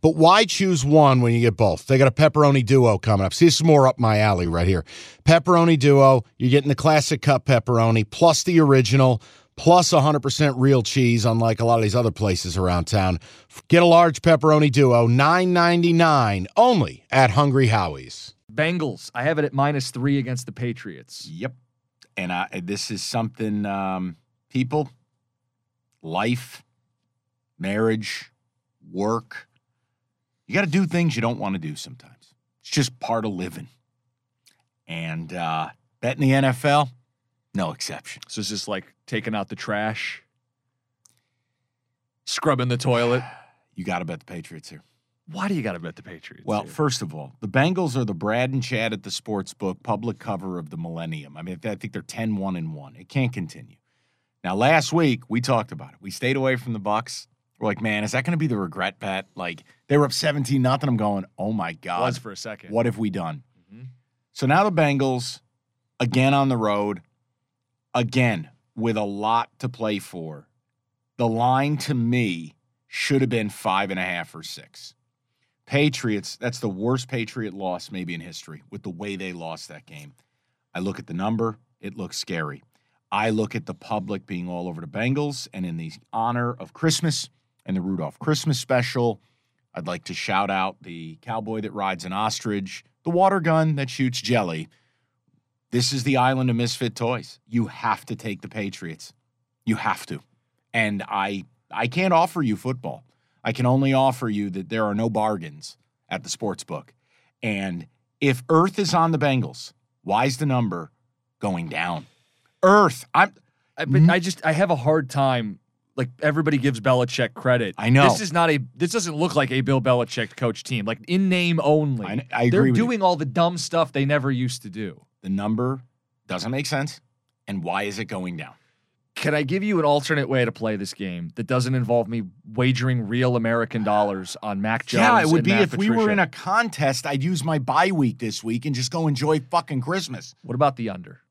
But why choose one when you get both? They got a pepperoni duo coming up. See, this is more up my alley right here. Pepperoni duo, you're getting the classic cup pepperoni plus the original plus 100% real cheese, unlike a lot of these other places around town. Get a large pepperoni duo, $9.99 only at Hungry Howie's. Bengals. I have it at minus three against the Patriots. Yep. And I, this is something, um, people, life, marriage, work, you got to do things you don't want to do sometimes. It's just part of living. And uh, betting the NFL, no exception. So it's just like taking out the trash, scrubbing the toilet. You got to bet the Patriots here. Why do you got to bet the Patriots? Well, here? first of all, the Bengals are the Brad and Chad at the sports book public cover of the millennium. I mean, I think they're 10 1 and 1. It can't continue. Now, last week we talked about it. We stayed away from the Bucs. We're like, man, is that going to be the regret bet? Like they were up 17 nothing. I'm going, oh my God. was for a second. What have we done? Mm-hmm. So now the Bengals, again on the road, again with a lot to play for. The line to me should have been five and a half or six. Patriots, that's the worst Patriot loss maybe in history with the way they lost that game. I look at the number, it looks scary. I look at the public being all over the Bengals, and in the honor of Christmas and the Rudolph Christmas special, I'd like to shout out the cowboy that rides an ostrich, the water gun that shoots jelly. This is the island of misfit toys. You have to take the Patriots. You have to. And I I can't offer you football. I can only offer you that there are no bargains at the sports book. And if Earth is on the Bengals, why is the number going down? Earth. I'm I, but mm-hmm. I just I have a hard time like everybody gives Belichick credit. I know this is not a. This doesn't look like a Bill Belichick coach team. Like in name only. I, I They're agree. doing you. all the dumb stuff they never used to do. The number doesn't make sense, and why is it going down? Can I give you an alternate way to play this game that doesn't involve me wagering real American dollars on Mac Jones? Yeah, it would be Matt if we were in a contest. I'd use my bye week this week and just go enjoy fucking Christmas. What about the under?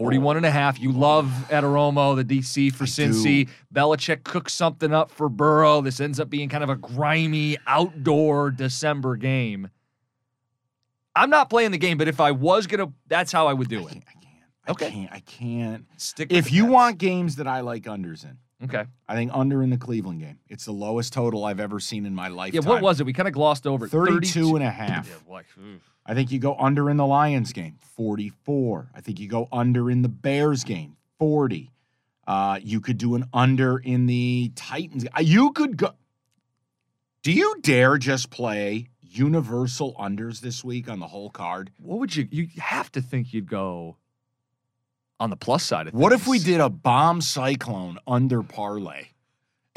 41 and a half. You love Anarumo, the DC for I Cincy. Belichick cooks something up for Burrow. This ends up being kind of a grimy outdoor December game. I'm not playing the game, but if I was gonna, that's how I would do I it. can't. I can't. Okay. I can't. I can't. Stick. If you want games that I like unders in, okay, I think under in the Cleveland game. It's the lowest total I've ever seen in my life. yeah. What was it? We kind of glossed over it. 32 and a half. Yeah, like. I think you go under in the Lions game, 44. I think you go under in the Bears game, 40. Uh, you could do an under in the Titans. uh, You could go. Do you dare just play universal unders this week on the whole card? what would you? You have to think you'd go on the plus side of things. What if we did a bomb cyclone under parlay?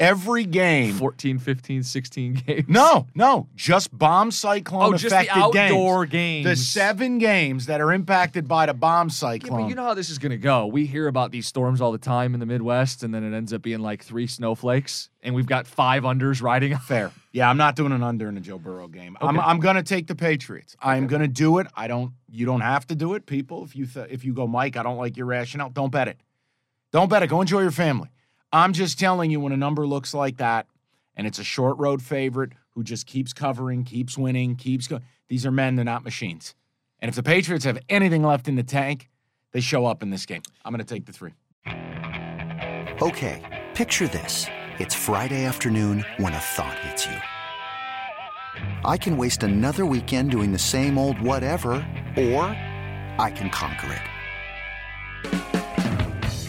Every game. 14, 15, 16 games? no, no, just bomb cyclone Oh, just the affected outdoor games. games. The seven games that are impacted by the bomb Yeah, cyclone. but you know how this is going to go. We hear about these storms all the time in the Midwest, and then it ends up being like three snowflakes, and we've got five unders riding. Fair. Yeah, I'm not doing an under in a Joe Burrow game. I'm, I'm going to take the Patriots. I'm going to do it. I don't. You don't have to do it, people. If you th- if you go, Mike, I don't like your rationale. Don't bet it. Don't bet it. Go enjoy your family. I'm just telling you when a number looks like that, and it's a short road favorite who just keeps covering, keeps winning, keeps going. These are men. They're not machines. And if the Patriots have anything left in the tank, they show up in this game. I'm going to take the three. Okay, picture this. It's Friday afternoon when a thought hits you. I can waste another weekend doing the same old whatever, or I can conquer it.